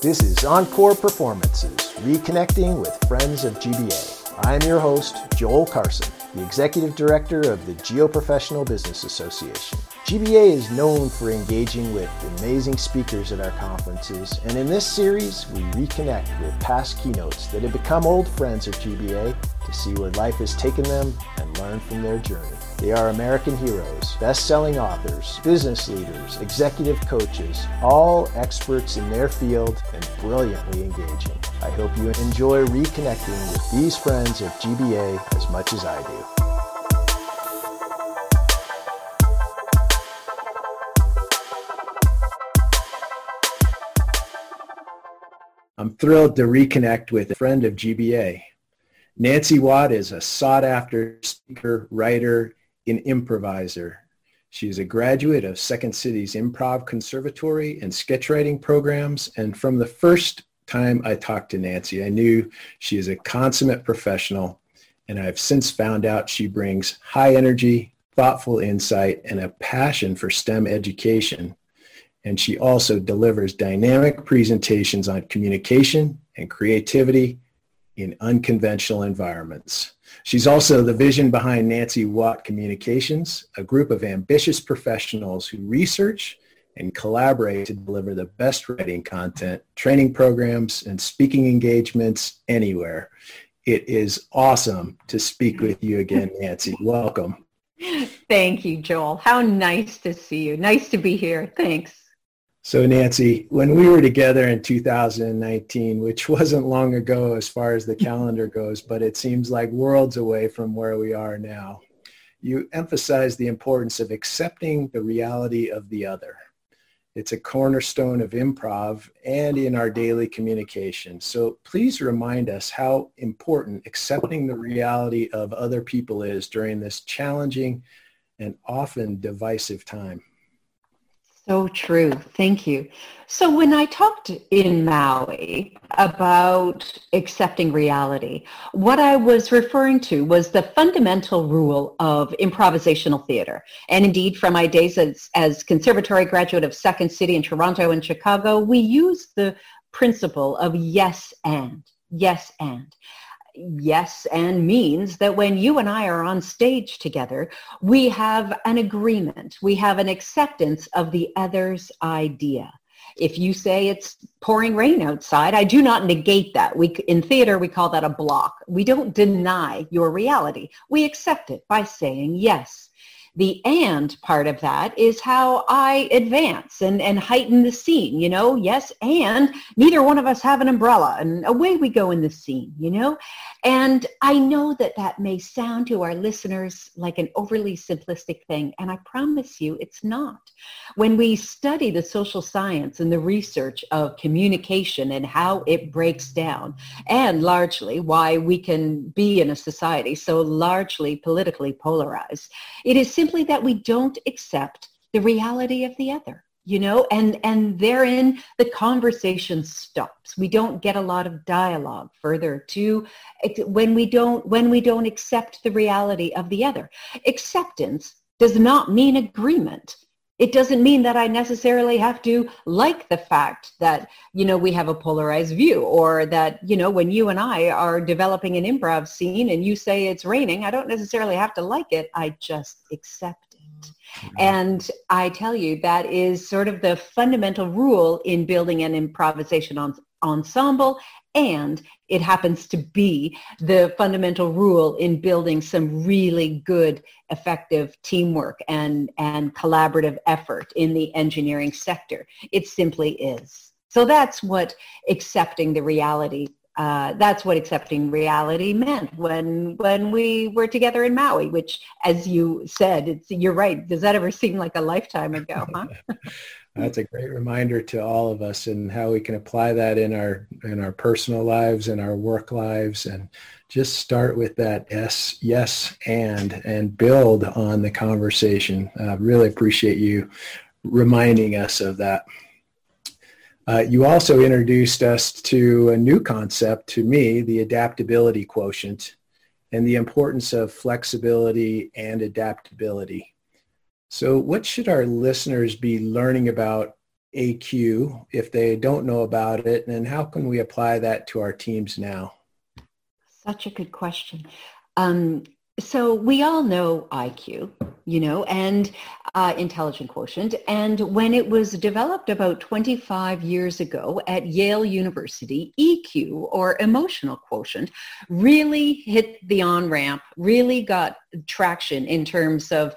This is Encore Performances, reconnecting with friends of GBA. I'm your host, Joel Carson, the Executive Director of the Geoprofessional Business Association. GBA is known for engaging with amazing speakers at our conferences, and in this series, we reconnect with past keynotes that have become old friends of GBA to see where life has taken them and learn from their journey. They are American heroes, best-selling authors, business leaders, executive coaches, all experts in their field and brilliantly engaging. I hope you enjoy reconnecting with these friends of GBA as much as I do. I'm thrilled to reconnect with a friend of GBA. Nancy Watt is a sought after speaker, writer, and improviser. She is a graduate of Second City's Improv Conservatory and sketchwriting programs. And from the first time I talked to Nancy, I knew she is a consummate professional. And I've since found out she brings high energy, thoughtful insight, and a passion for STEM education. And she also delivers dynamic presentations on communication and creativity in unconventional environments. She's also the vision behind Nancy Watt Communications, a group of ambitious professionals who research and collaborate to deliver the best writing content, training programs, and speaking engagements anywhere. It is awesome to speak with you again, Nancy. Welcome. Thank you, Joel. How nice to see you. Nice to be here. Thanks. So Nancy, when we were together in 2019, which wasn't long ago as far as the calendar goes, but it seems like worlds away from where we are now, you emphasized the importance of accepting the reality of the other. It's a cornerstone of improv and in our daily communication. So please remind us how important accepting the reality of other people is during this challenging and often divisive time. So true. Thank you. So when I talked in Maui about accepting reality, what I was referring to was the fundamental rule of improvisational theater. And indeed, from my days as, as conservatory graduate of Second City in Toronto and Chicago, we use the principle of yes and, yes and yes and means that when you and I are on stage together, we have an agreement. We have an acceptance of the other's idea. If you say it's pouring rain outside, I do not negate that. We, in theater, we call that a block. We don't deny your reality. We accept it by saying yes. The and part of that is how I advance and, and heighten the scene, you know, yes, and neither one of us have an umbrella and away we go in the scene, you know? And I know that that may sound to our listeners like an overly simplistic thing, and I promise you it's not. When we study the social science and the research of communication and how it breaks down, and largely why we can be in a society so largely politically polarized, it is simply simply that we don't accept the reality of the other you know and and therein the conversation stops. We don't get a lot of dialogue further to when we don't when we don't accept the reality of the other. Acceptance does not mean agreement it doesn't mean that I necessarily have to like the fact that, you know, we have a polarized view or that, you know, when you and I are developing an improv scene and you say it's raining, I don't necessarily have to like it. I just accept it. Mm-hmm. And I tell you, that is sort of the fundamental rule in building an improvisation on, ensemble and it happens to be the fundamental rule in building some really good effective teamwork and, and collaborative effort in the engineering sector. It simply is. So that's what accepting the reality uh, that's what accepting reality meant when when we were together in Maui, which, as you said, you're right. Does that ever seem like a lifetime ago? Huh? That's a great reminder to all of us and how we can apply that in our in our personal lives and our work lives and just start with that yes, yes, and and build on the conversation. I uh, really appreciate you reminding us of that. Uh, you also introduced us to a new concept to me, the adaptability quotient, and the importance of flexibility and adaptability. So what should our listeners be learning about AQ if they don't know about it and how can we apply that to our teams now? Such a good question. Um, so we all know IQ, you know, and uh, intelligent quotient. And when it was developed about 25 years ago at Yale University, EQ or emotional quotient really hit the on-ramp, really got traction in terms of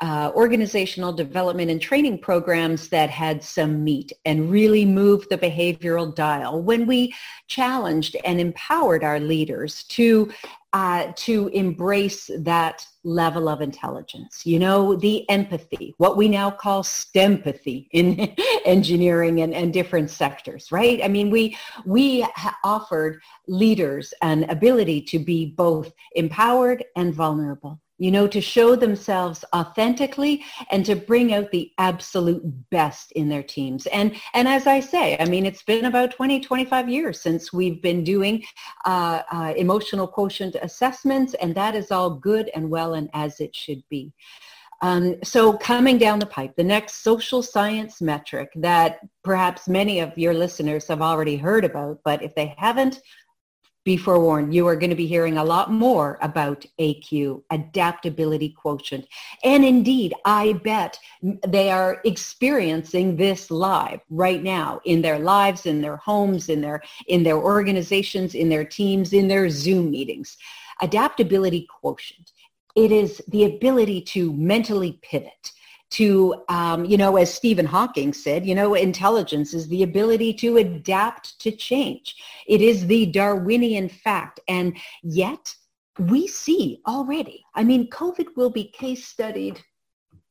uh, organizational development and training programs that had some meat and really moved the behavioral dial when we challenged and empowered our leaders to uh, to embrace that level of intelligence. You know, the empathy, what we now call STEMpathy in engineering and, and different sectors, right? I mean, we, we ha- offered leaders an ability to be both empowered and vulnerable you know, to show themselves authentically and to bring out the absolute best in their teams. And, and as I say, I mean, it's been about 20, 25 years since we've been doing uh, uh, emotional quotient assessments, and that is all good and well and as it should be. Um, so coming down the pipe, the next social science metric that perhaps many of your listeners have already heard about, but if they haven't, be forewarned, you are going to be hearing a lot more about AQ, adaptability quotient. And indeed, I bet they are experiencing this live right now in their lives, in their homes, in their, in their organizations, in their teams, in their Zoom meetings. Adaptability quotient. It is the ability to mentally pivot to, um, you know, as Stephen Hawking said, you know, intelligence is the ability to adapt to change. It is the Darwinian fact. And yet we see already, I mean, COVID will be case studied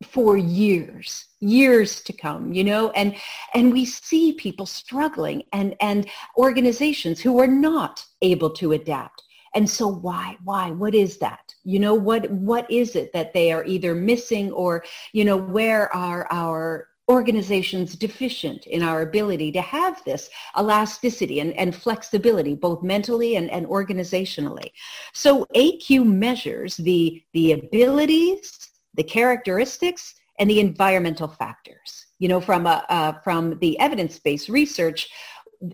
for years years to come you know and and we see people struggling and and organizations who are not able to adapt and so why, why, what is that? You know, what, what is it that they are either missing or, you know, where are our organizations deficient in our ability to have this elasticity and, and flexibility, both mentally and, and organizationally. So AQ measures the, the abilities, the characteristics, and the environmental factors. You know, from, a, uh, from the evidence-based research,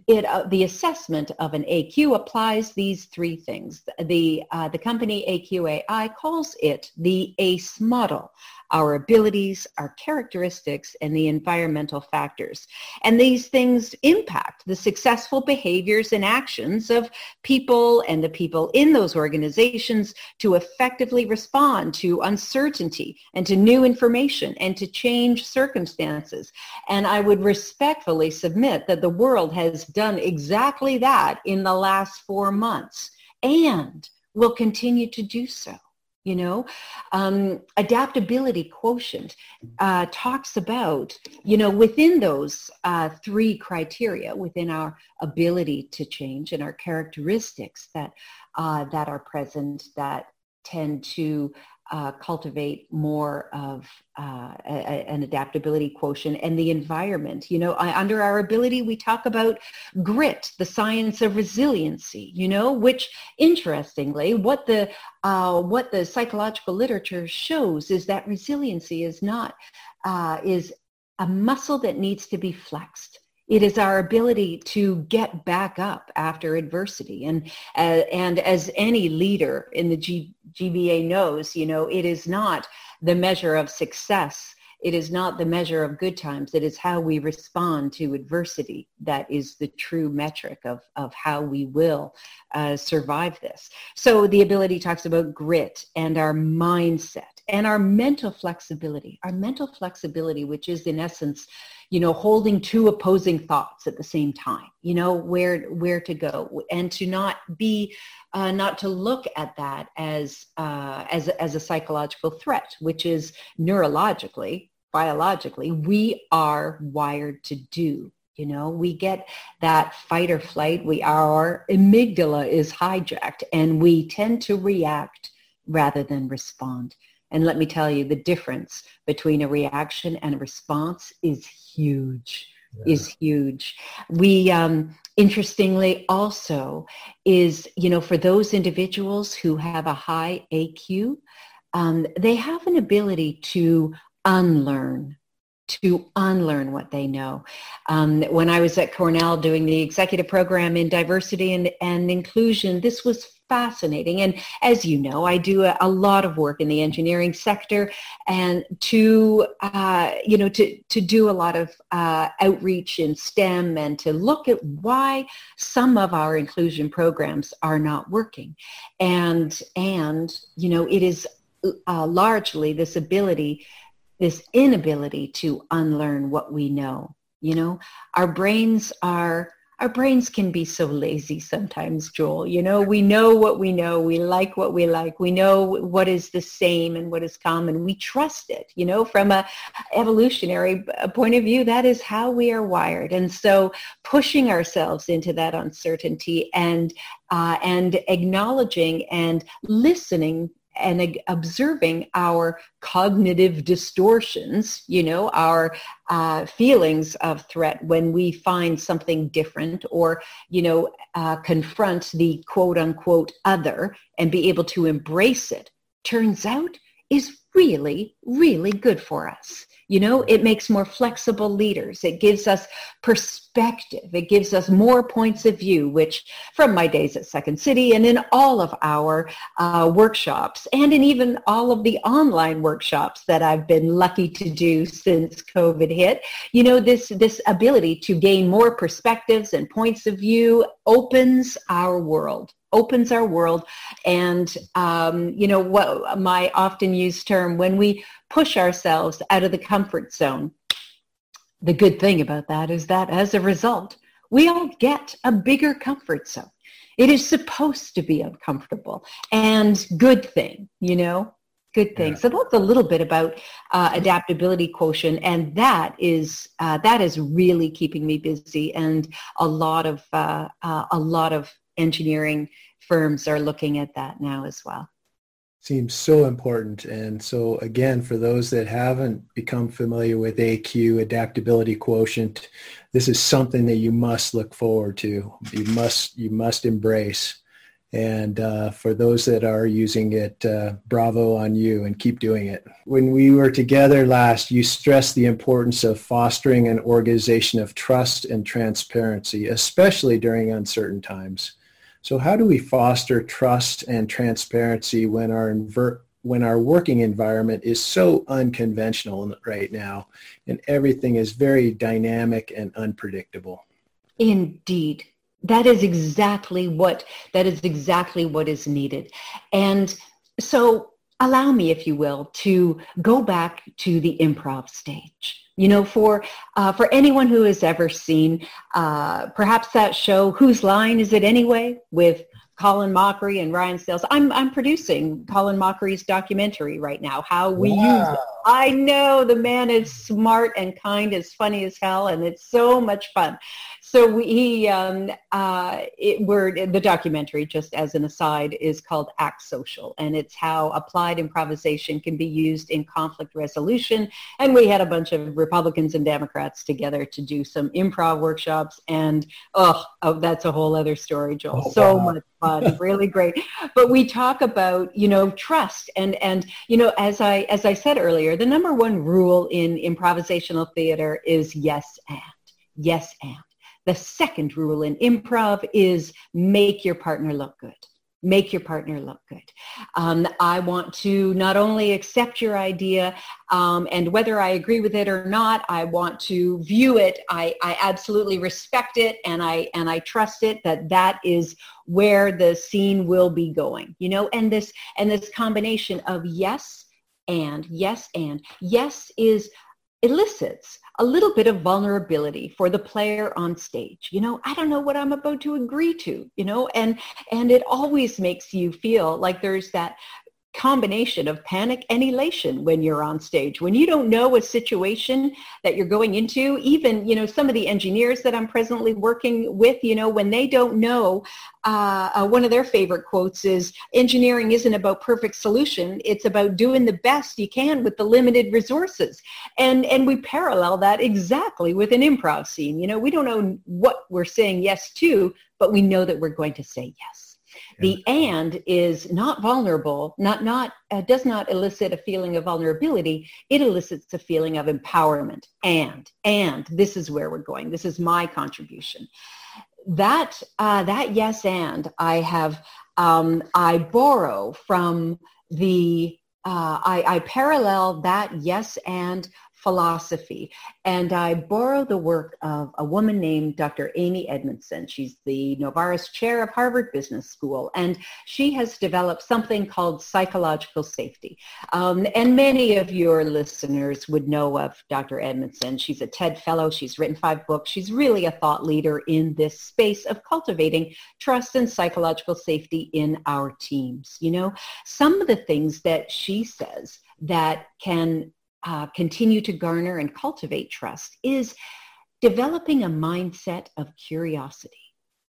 it, uh, the assessment of an AQ applies these three things. The, uh, the company AQAI calls it the ACE model our abilities, our characteristics, and the environmental factors. And these things impact the successful behaviors and actions of people and the people in those organizations to effectively respond to uncertainty and to new information and to change circumstances. And I would respectfully submit that the world has done exactly that in the last four months and will continue to do so you know? Um, adaptability quotient uh, talks about you know within those uh, three criteria within our ability to change and our characteristics that uh, that are present that tend to uh, cultivate more of uh, a, an adaptability quotient and the environment. You know, I, under our ability, we talk about grit, the science of resiliency. You know, which interestingly, what the uh, what the psychological literature shows is that resiliency is not uh, is a muscle that needs to be flexed. It is our ability to get back up after adversity. And, uh, and as any leader in the G- GBA knows, you know, it is not the measure of success. It is not the measure of good times. It is how we respond to adversity that is the true metric of, of how we will uh, survive this. So the ability talks about grit and our mindset and our mental flexibility. Our mental flexibility, which is in essence you know, holding two opposing thoughts at the same time, you know, where, where to go and to not be, uh, not to look at that as, uh, as, as a psychological threat, which is neurologically, biologically, we are wired to do. You know, we get that fight or flight. We our amygdala is hijacked and we tend to react rather than respond. And let me tell you, the difference between a reaction and a response is huge, yeah. is huge. We, um, interestingly also is, you know, for those individuals who have a high AQ, um, they have an ability to unlearn to unlearn what they know. Um, when I was at Cornell doing the executive program in diversity and, and inclusion, this was fascinating. And as you know, I do a, a lot of work in the engineering sector and to, uh, you know, to, to do a lot of uh, outreach in STEM and to look at why some of our inclusion programs are not working. And, and you know, it is uh, largely this ability this inability to unlearn what we know. You know, our brains are our brains can be so lazy sometimes, Joel. You know, we know what we know. We like what we like. We know what is the same and what is common. We trust it. You know, from a evolutionary point of view, that is how we are wired. And so, pushing ourselves into that uncertainty and uh, and acknowledging and listening and observing our cognitive distortions, you know, our uh, feelings of threat when we find something different or, you know, uh, confront the quote unquote other and be able to embrace it, turns out is really, really good for us. You know, it makes more flexible leaders. It gives us perspective. It gives us more points of view, which from my days at Second City and in all of our uh, workshops and in even all of the online workshops that I've been lucky to do since COVID hit, you know, this, this ability to gain more perspectives and points of view opens our world opens our world. And um, you know what my often used term when we push ourselves out of the comfort zone the good thing about that is that as a result we all get a bigger comfort zone. It is supposed to be uncomfortable and good thing you know good thing. Yeah. so that's a little bit about uh, adaptability quotient. And that is uh, that is really keeping me busy and a lot of uh, uh a lot of engineering firms are looking at that now as well. Seems so important. And so again, for those that haven't become familiar with AQ, adaptability quotient, this is something that you must look forward to. You must, you must embrace. And uh, for those that are using it, uh, bravo on you and keep doing it. When we were together last, you stressed the importance of fostering an organization of trust and transparency, especially during uncertain times. So how do we foster trust and transparency when our invert, when our working environment is so unconventional right now and everything is very dynamic and unpredictable? Indeed. That is exactly what that is exactly what is needed. And so allow me, if you will, to go back to the improv stage. You know, for uh, for anyone who has ever seen uh, perhaps that show, Whose Line Is It Anyway? with Colin Mochrie and Ryan Stiles. I'm I'm producing Colin Mochrie's documentary right now. How we wow. use it. I know the man is smart and kind, as funny as hell, and it's so much fun so we um, uh, it, we're the documentary just as an aside is called act social and it's how applied improvisation can be used in conflict resolution. And we had a bunch of republicans and democrats together to do some improv workshops and oh, oh that's a whole other story joel. Oh, so wow. much fun really great. But we talk about you know trust and and you know as i as i said earlier the number one rule in improvisational theater is yes and yes and the second rule in improv is make your partner look good. Make your partner look good. Um, I want to not only accept your idea um, and whether I agree with it or not, I want to view it. I, I absolutely respect it and I and I trust it that that is where the scene will be going. You know, and this and this combination of yes and yes and yes is elicits a little bit of vulnerability for the player on stage. You know, I don't know what I'm about to agree to, you know, and and it always makes you feel like there's that combination of panic and elation when you're on stage. When you don't know a situation that you're going into even you know some of the engineers that i'm presently working with you know when they don't know uh, uh, one of their favorite quotes is engineering isn't about perfect solution. It's about doing the best you can with the limited resources. And and we parallel that exactly with an improv scene. You know we don't know what we're saying yes to but we know that we're going to say yes The and is not vulnerable, not not uh, does not elicit a feeling of vulnerability. It elicits a feeling of empowerment. And and this is where we're going. This is my contribution. That uh, that yes and I have um, I borrow from the uh, I, I parallel that yes and philosophy. And I borrow the work of a woman named Dr. Amy Edmondson. She's the Novartis Chair of Harvard Business School, and she has developed something called psychological safety. Um, and many of your listeners would know of Dr. Edmondson. She's a TED Fellow. She's written five books. She's really a thought leader in this space of cultivating trust and psychological safety in our teams. You know, some of the things that she says that can uh, continue to garner and cultivate trust is developing a mindset of curiosity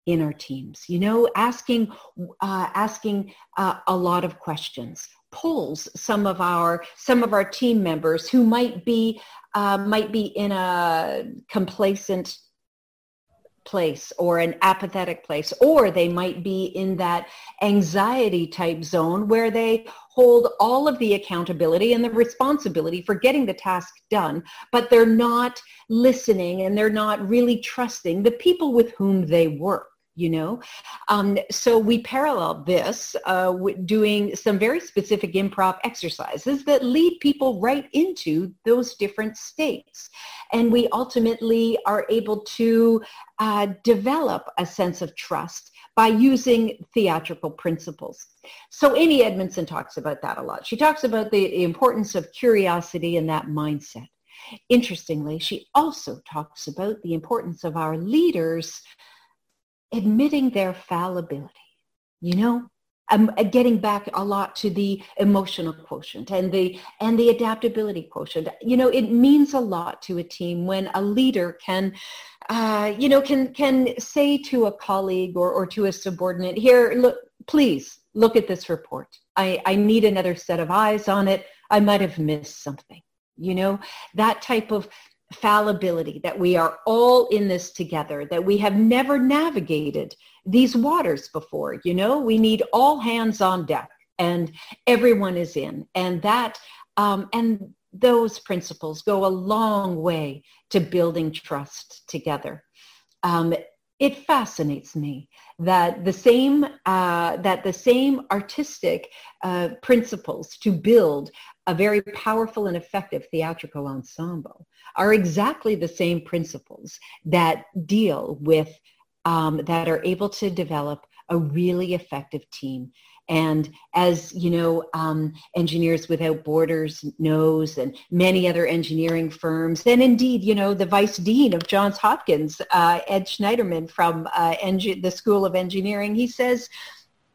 in our teams. You know, asking uh, asking uh, a lot of questions pulls some of our some of our team members who might be uh, might be in a complacent place or an apathetic place, or they might be in that anxiety type zone where they hold all of the accountability and the responsibility for getting the task done, but they're not listening and they're not really trusting the people with whom they work you know um, so we parallel this uh, doing some very specific improv exercises that lead people right into those different states and we ultimately are able to uh, develop a sense of trust by using theatrical principles. So Amy Edmondson talks about that a lot. She talks about the importance of curiosity and that mindset. Interestingly, she also talks about the importance of our leaders admitting their fallibility. You know, I'm uh, getting back a lot to the emotional quotient and the and the adaptability quotient. You know, it means a lot to a team when a leader can, uh, you know, can can say to a colleague or, or to a subordinate, here, look, please look at this report. I, I need another set of eyes on it. I might have missed something. You know, that type of fallibility, that we are all in this together, that we have never navigated these waters before. You know, we need all hands on deck and everyone is in. And that, um, and those principles go a long way to building trust together. Um, it fascinates me that the same uh, that the same artistic uh, principles to build a very powerful and effective theatrical ensemble are exactly the same principles that deal with um, that are able to develop a really effective team. And as you know, um, Engineers Without Borders knows, and many other engineering firms, and indeed, you know, the Vice Dean of Johns Hopkins, uh, Ed Schneiderman from uh, the School of Engineering, he says,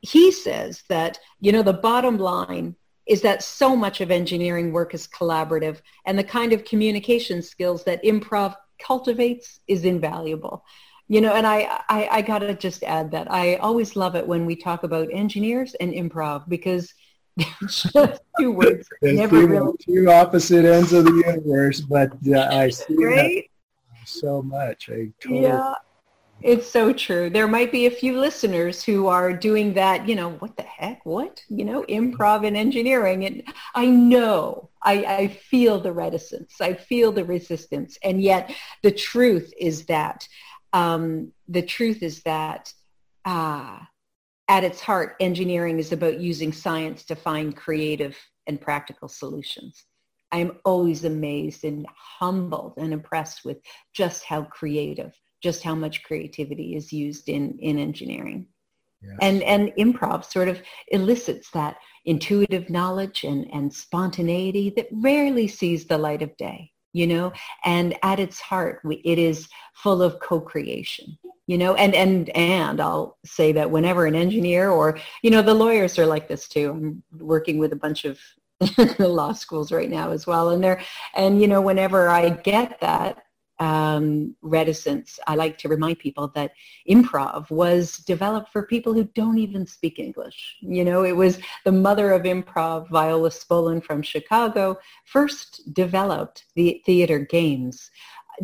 he says that you know the bottom line is that so much of engineering work is collaborative, and the kind of communication skills that improv cultivates is invaluable you know and i i, I got to just add that i always love it when we talk about engineers and improv because two words never two, really two opposite ends of the universe but uh, i see right? so much i totally yeah it's so true. There might be a few listeners who are doing that, you know, what the heck, what? You know, improv and engineering. And I know, I, I feel the reticence. I feel the resistance. And yet the truth is that um, the truth is that uh, at its heart, engineering is about using science to find creative and practical solutions. I'm always amazed and humbled and impressed with just how creative, just how much creativity is used in, in engineering. Yes. And, and improv sort of elicits that intuitive knowledge and, and spontaneity that rarely sees the light of day you know and at its heart we, it is full of co-creation you know and and and i'll say that whenever an engineer or you know the lawyers are like this too i'm working with a bunch of law schools right now as well and they're and you know whenever i get that um, reticence, I like to remind people that improv was developed for people who don't even speak English. You know, it was the mother of improv, Viola Spolin from Chicago, first developed the theater games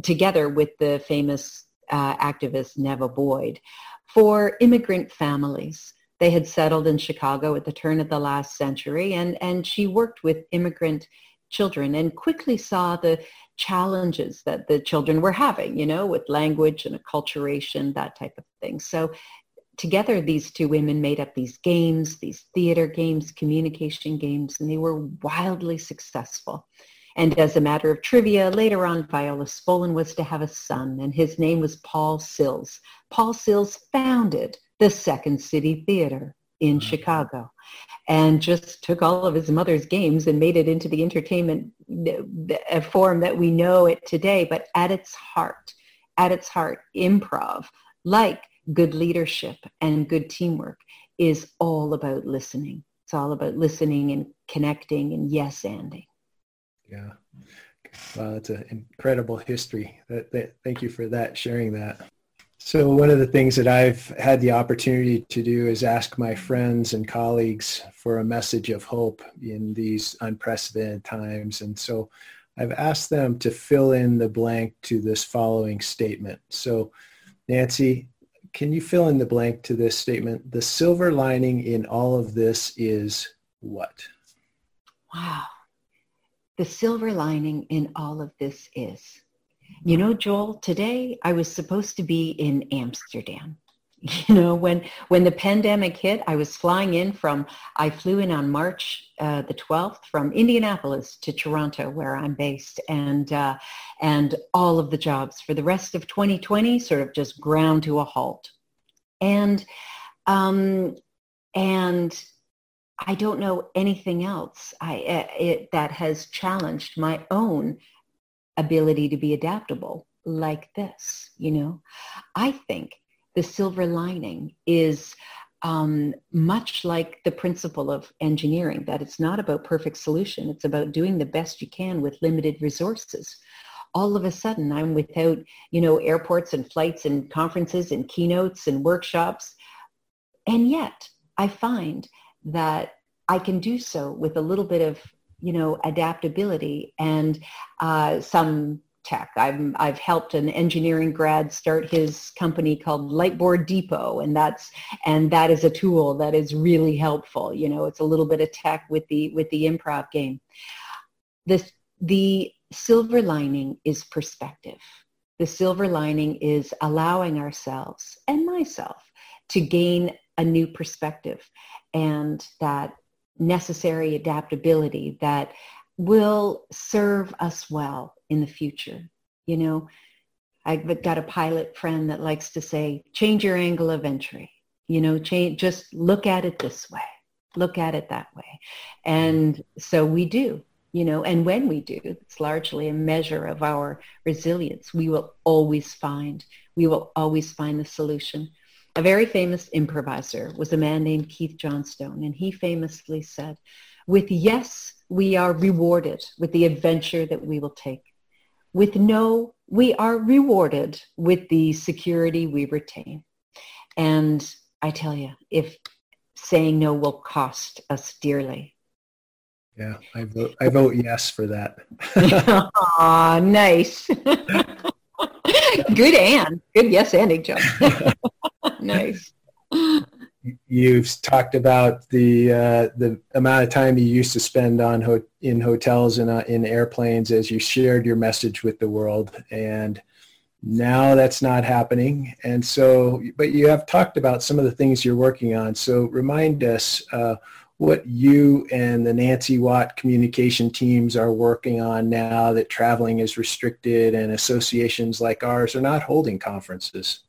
together with the famous uh, activist Neva Boyd for immigrant families They had settled in Chicago at the turn of the last century, and, and she worked with immigrant children and quickly saw the challenges that the children were having, you know, with language and acculturation, that type of thing. So together, these two women made up these games, these theater games, communication games, and they were wildly successful. And as a matter of trivia, later on, Viola Spolin was to have a son, and his name was Paul Sills. Paul Sills founded the Second City Theater in mm-hmm. Chicago and just took all of his mother's games and made it into the entertainment form that we know it today. But at its heart, at its heart, improv, like good leadership and good teamwork, is all about listening. It's all about listening and connecting and yes-anding. Yeah. Wow, that's an incredible history. That, that, thank you for that, sharing that. So one of the things that I've had the opportunity to do is ask my friends and colleagues for a message of hope in these unprecedented times. And so I've asked them to fill in the blank to this following statement. So Nancy, can you fill in the blank to this statement? The silver lining in all of this is what? Wow. The silver lining in all of this is you know, Joel, today I was supposed to be in Amsterdam. You know, when when the pandemic hit, I was flying in from, I flew in on March uh, the 12th from Indianapolis to Toronto, where I'm based. And, uh, and all of the jobs for the rest of 2020 sort of just ground to a halt. And, um, and I don't know anything else I, uh, it, that has challenged my own ability to be adaptable like this, you know. I think the silver lining is um, much like the principle of engineering, that it's not about perfect solution. It's about doing the best you can with limited resources. All of a sudden, I'm without, you know, airports and flights and conferences and keynotes and workshops. And yet I find that I can do so with a little bit of you know, adaptability and uh, some tech. I've, I've helped an engineering grad start his company called Lightboard Depot, and that's and that is a tool that is really helpful. You know, it's a little bit of tech with the with the improv game. This the silver lining is perspective. The silver lining is allowing ourselves and myself to gain a new perspective and that necessary adaptability that will serve us well in the future. You know, I've got a pilot friend that likes to say, change your angle of entry. You know, change, just look at it this way. Look at it that way. And so we do, you know, and when we do, it's largely a measure of our resilience. We will always find, we will always find the solution a very famous improviser was a man named Keith Johnstone, and he famously said, with yes, we are rewarded with the adventure that we will take. With no, we are rewarded with the security we retain. And I tell you, if saying no will cost us dearly. Yeah, I vote, I vote yes for that. Aw, nice. Good and. Good yes anding job nice. You've talked about the uh, the amount of time you used to spend on ho- in hotels and uh, in airplanes as you shared your message with the world, and now that's not happening. And so, but you have talked about some of the things you're working on. So remind us uh, what you and the Nancy Watt communication teams are working on now that traveling is restricted and associations like ours are not holding conferences.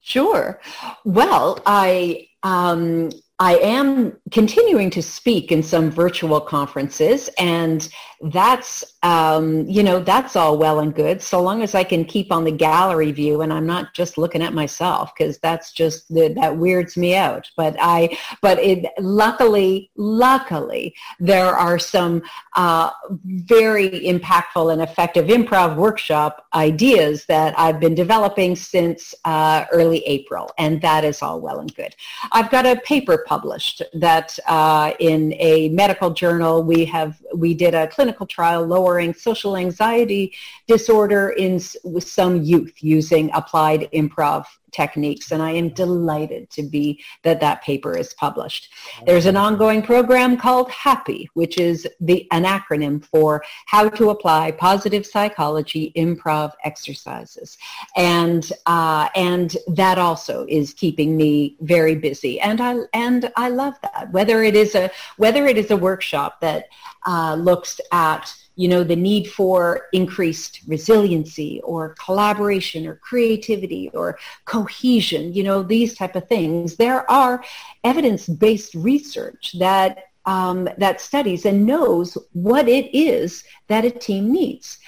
Sure. Well, I um, I am continuing to speak in some virtual conferences, and that's um, you know that's all well and good so long as I can keep on the gallery view and I'm not just looking at myself because that's just that weirds me out. But I but it luckily luckily there are some uh, very impactful and effective improv workshop ideas that I've been developing since uh, early April, and that is all well and good. I've got a paper published that uh, in a medical journal we have we did a clinical trial lowering social anxiety disorder in with some youth using applied improv techniques. And I am delighted to be that that paper is published. There's an ongoing program called HAPPY, which is the, an acronym for how to apply positive psychology improv exercises. And, uh, and that also is keeping me very busy. And I, and I love that. Whether it is a, whether it is a workshop that uh, looks at you know, the need for increased resiliency or collaboration or creativity or cohesion, you know, these type of things. There are evidence-based research that um, that studies and knows what it is that a team needs.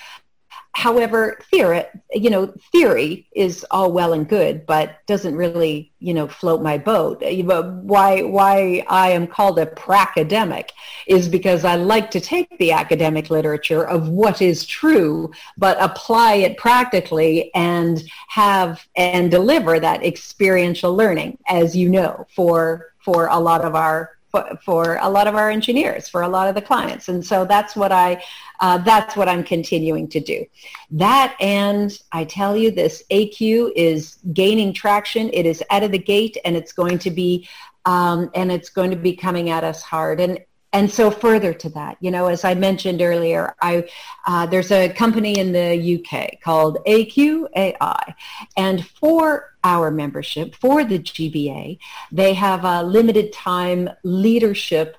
However, theory, you know, theory is all well and good, but doesn't really, you know, float my boat. Uh, why, why I am called a pracademic is because I like to take the academic literature of what is true, but apply it practically and have and deliver that experiential learning, as you know, for for a lot of our for, for a lot of our engineers, for a lot of the clients. And so that's what I, uh, that's what I'm continuing to do. That and I tell you this AQ is gaining traction. It is out of the gate and it's going to be, um, and it's going to be coming at us hard. And and so further to that, you know, as I mentioned earlier, I uh, there's a company in the UK called AQAI, and for our membership, for the GBA, they have a limited time leadership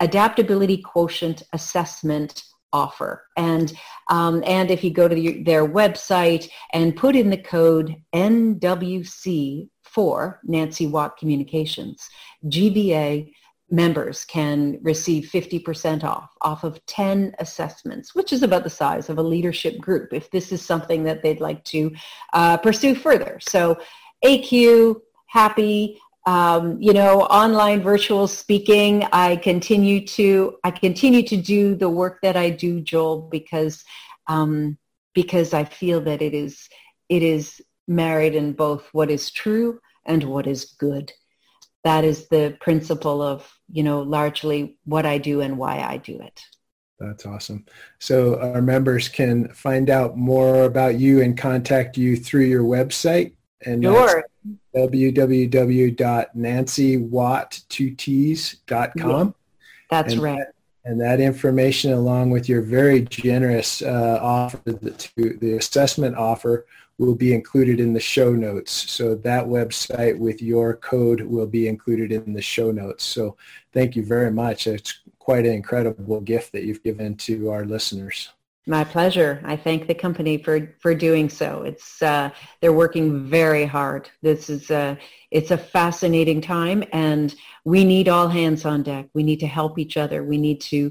adaptability quotient assessment offer. And um, and if you go to the, their website and put in the code NWC for Nancy Watt Communications, GBA members can receive 50% off off of 10 assessments, which is about the size of a leadership group if this is something that they'd like to uh, pursue further. So AQ, happy, um, you know, online virtual speaking. I continue to I continue to do the work that I do, Joel, because um, because I feel that it is it is married in both what is true and what is good that is the principle of, you know, largely what I do and why I do it. That's awesome. So our members can find out more about you and contact you through your website. And sure. www.nancywatt2ts.com. That's and right. That, and that information, along with your very generous uh, offer, the, the assessment offer, will be included in the show notes. So that website with your code will be included in the show notes. So thank you very much. It's quite an incredible gift that you've given to our listeners. My pleasure. I thank the company for, for doing so. It's uh, they're working very hard. This is a it's a fascinating time, and we need all hands on deck. We need to help each other. We need to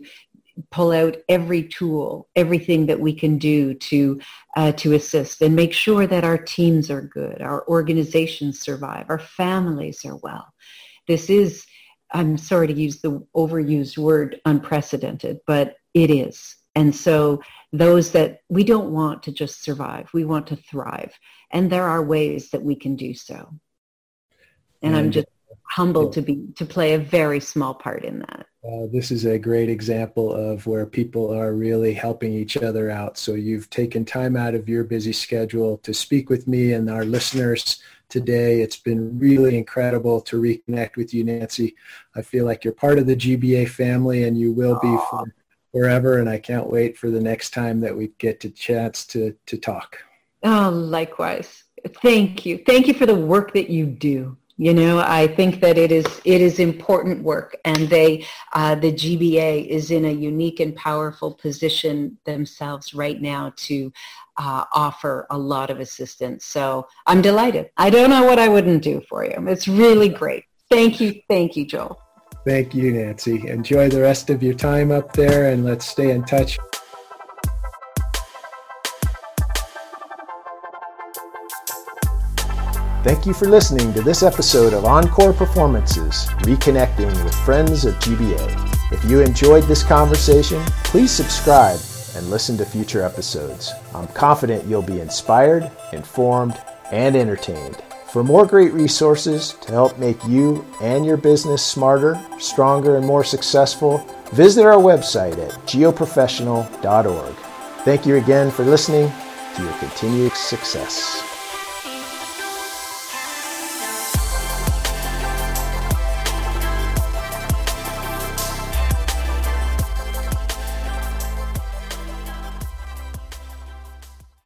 pull out every tool, everything that we can do to uh, to assist and make sure that our teams are good, our organizations survive, our families are well. This is, I'm sorry to use the overused word unprecedented, but it is. And so those that we don't want to just survive, we want to thrive. And there are ways that we can do so. And, and I'm just humbled to be to play a very small part in that. Uh, this is a great example of where people are really helping each other out. So you've taken time out of your busy schedule to speak with me and our listeners today. It's been really incredible to reconnect with you, Nancy. I feel like you're part of the GBA family and you will be for forever. And I can't wait for the next time that we get a chance to, to talk. Oh, likewise. Thank you. Thank you for the work that you do. You know, I think that it is it is important work, and they uh, the GBA is in a unique and powerful position themselves right now to uh, offer a lot of assistance. So I'm delighted. I don't know what I wouldn't do for you. It's really great. Thank you, thank you, Joel. Thank you, Nancy. Enjoy the rest of your time up there, and let's stay in touch. Thank you for listening to this episode of Encore Performances, Reconnecting with Friends of GBA. If you enjoyed this conversation, please subscribe and listen to future episodes. I'm confident you'll be inspired, informed, and entertained. For more great resources to help make you and your business smarter, stronger, and more successful, visit our website at geoprofessional.org. Thank you again for listening to your continued success.